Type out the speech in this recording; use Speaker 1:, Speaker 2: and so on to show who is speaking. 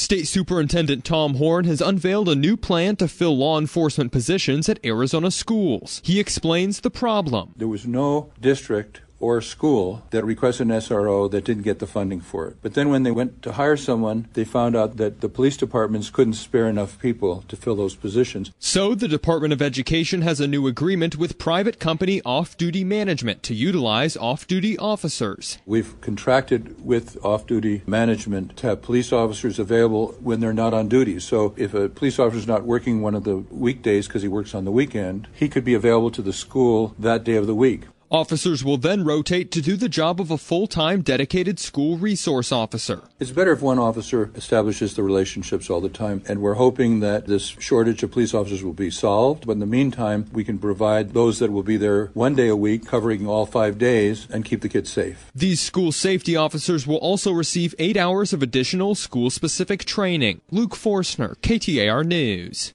Speaker 1: State Superintendent Tom Horne has unveiled a new plan to fill law enforcement positions at Arizona schools. He explains the problem.
Speaker 2: There was no district or school that requested an SRO that didn't get the funding for it. But then when they went to hire someone, they found out that the police departments couldn't spare enough people to fill those positions.
Speaker 1: So the Department of Education has a new agreement with private company Off Duty Management to utilize off duty officers.
Speaker 2: We've contracted with off duty management to have police officers available when they're not on duty. So if a police officer is not working one of the weekdays because he works on the weekend, he could be available to the school that day of the week.
Speaker 1: Officers will then rotate to do the job of a full time dedicated school resource officer.
Speaker 2: It's better if one officer establishes the relationships all the time, and we're hoping that this shortage of police officers will be solved. But in the meantime, we can provide those that will be there one day a week, covering all five days, and keep the kids safe.
Speaker 1: These school safety officers will also receive eight hours of additional school specific training. Luke Forstner, KTAR News.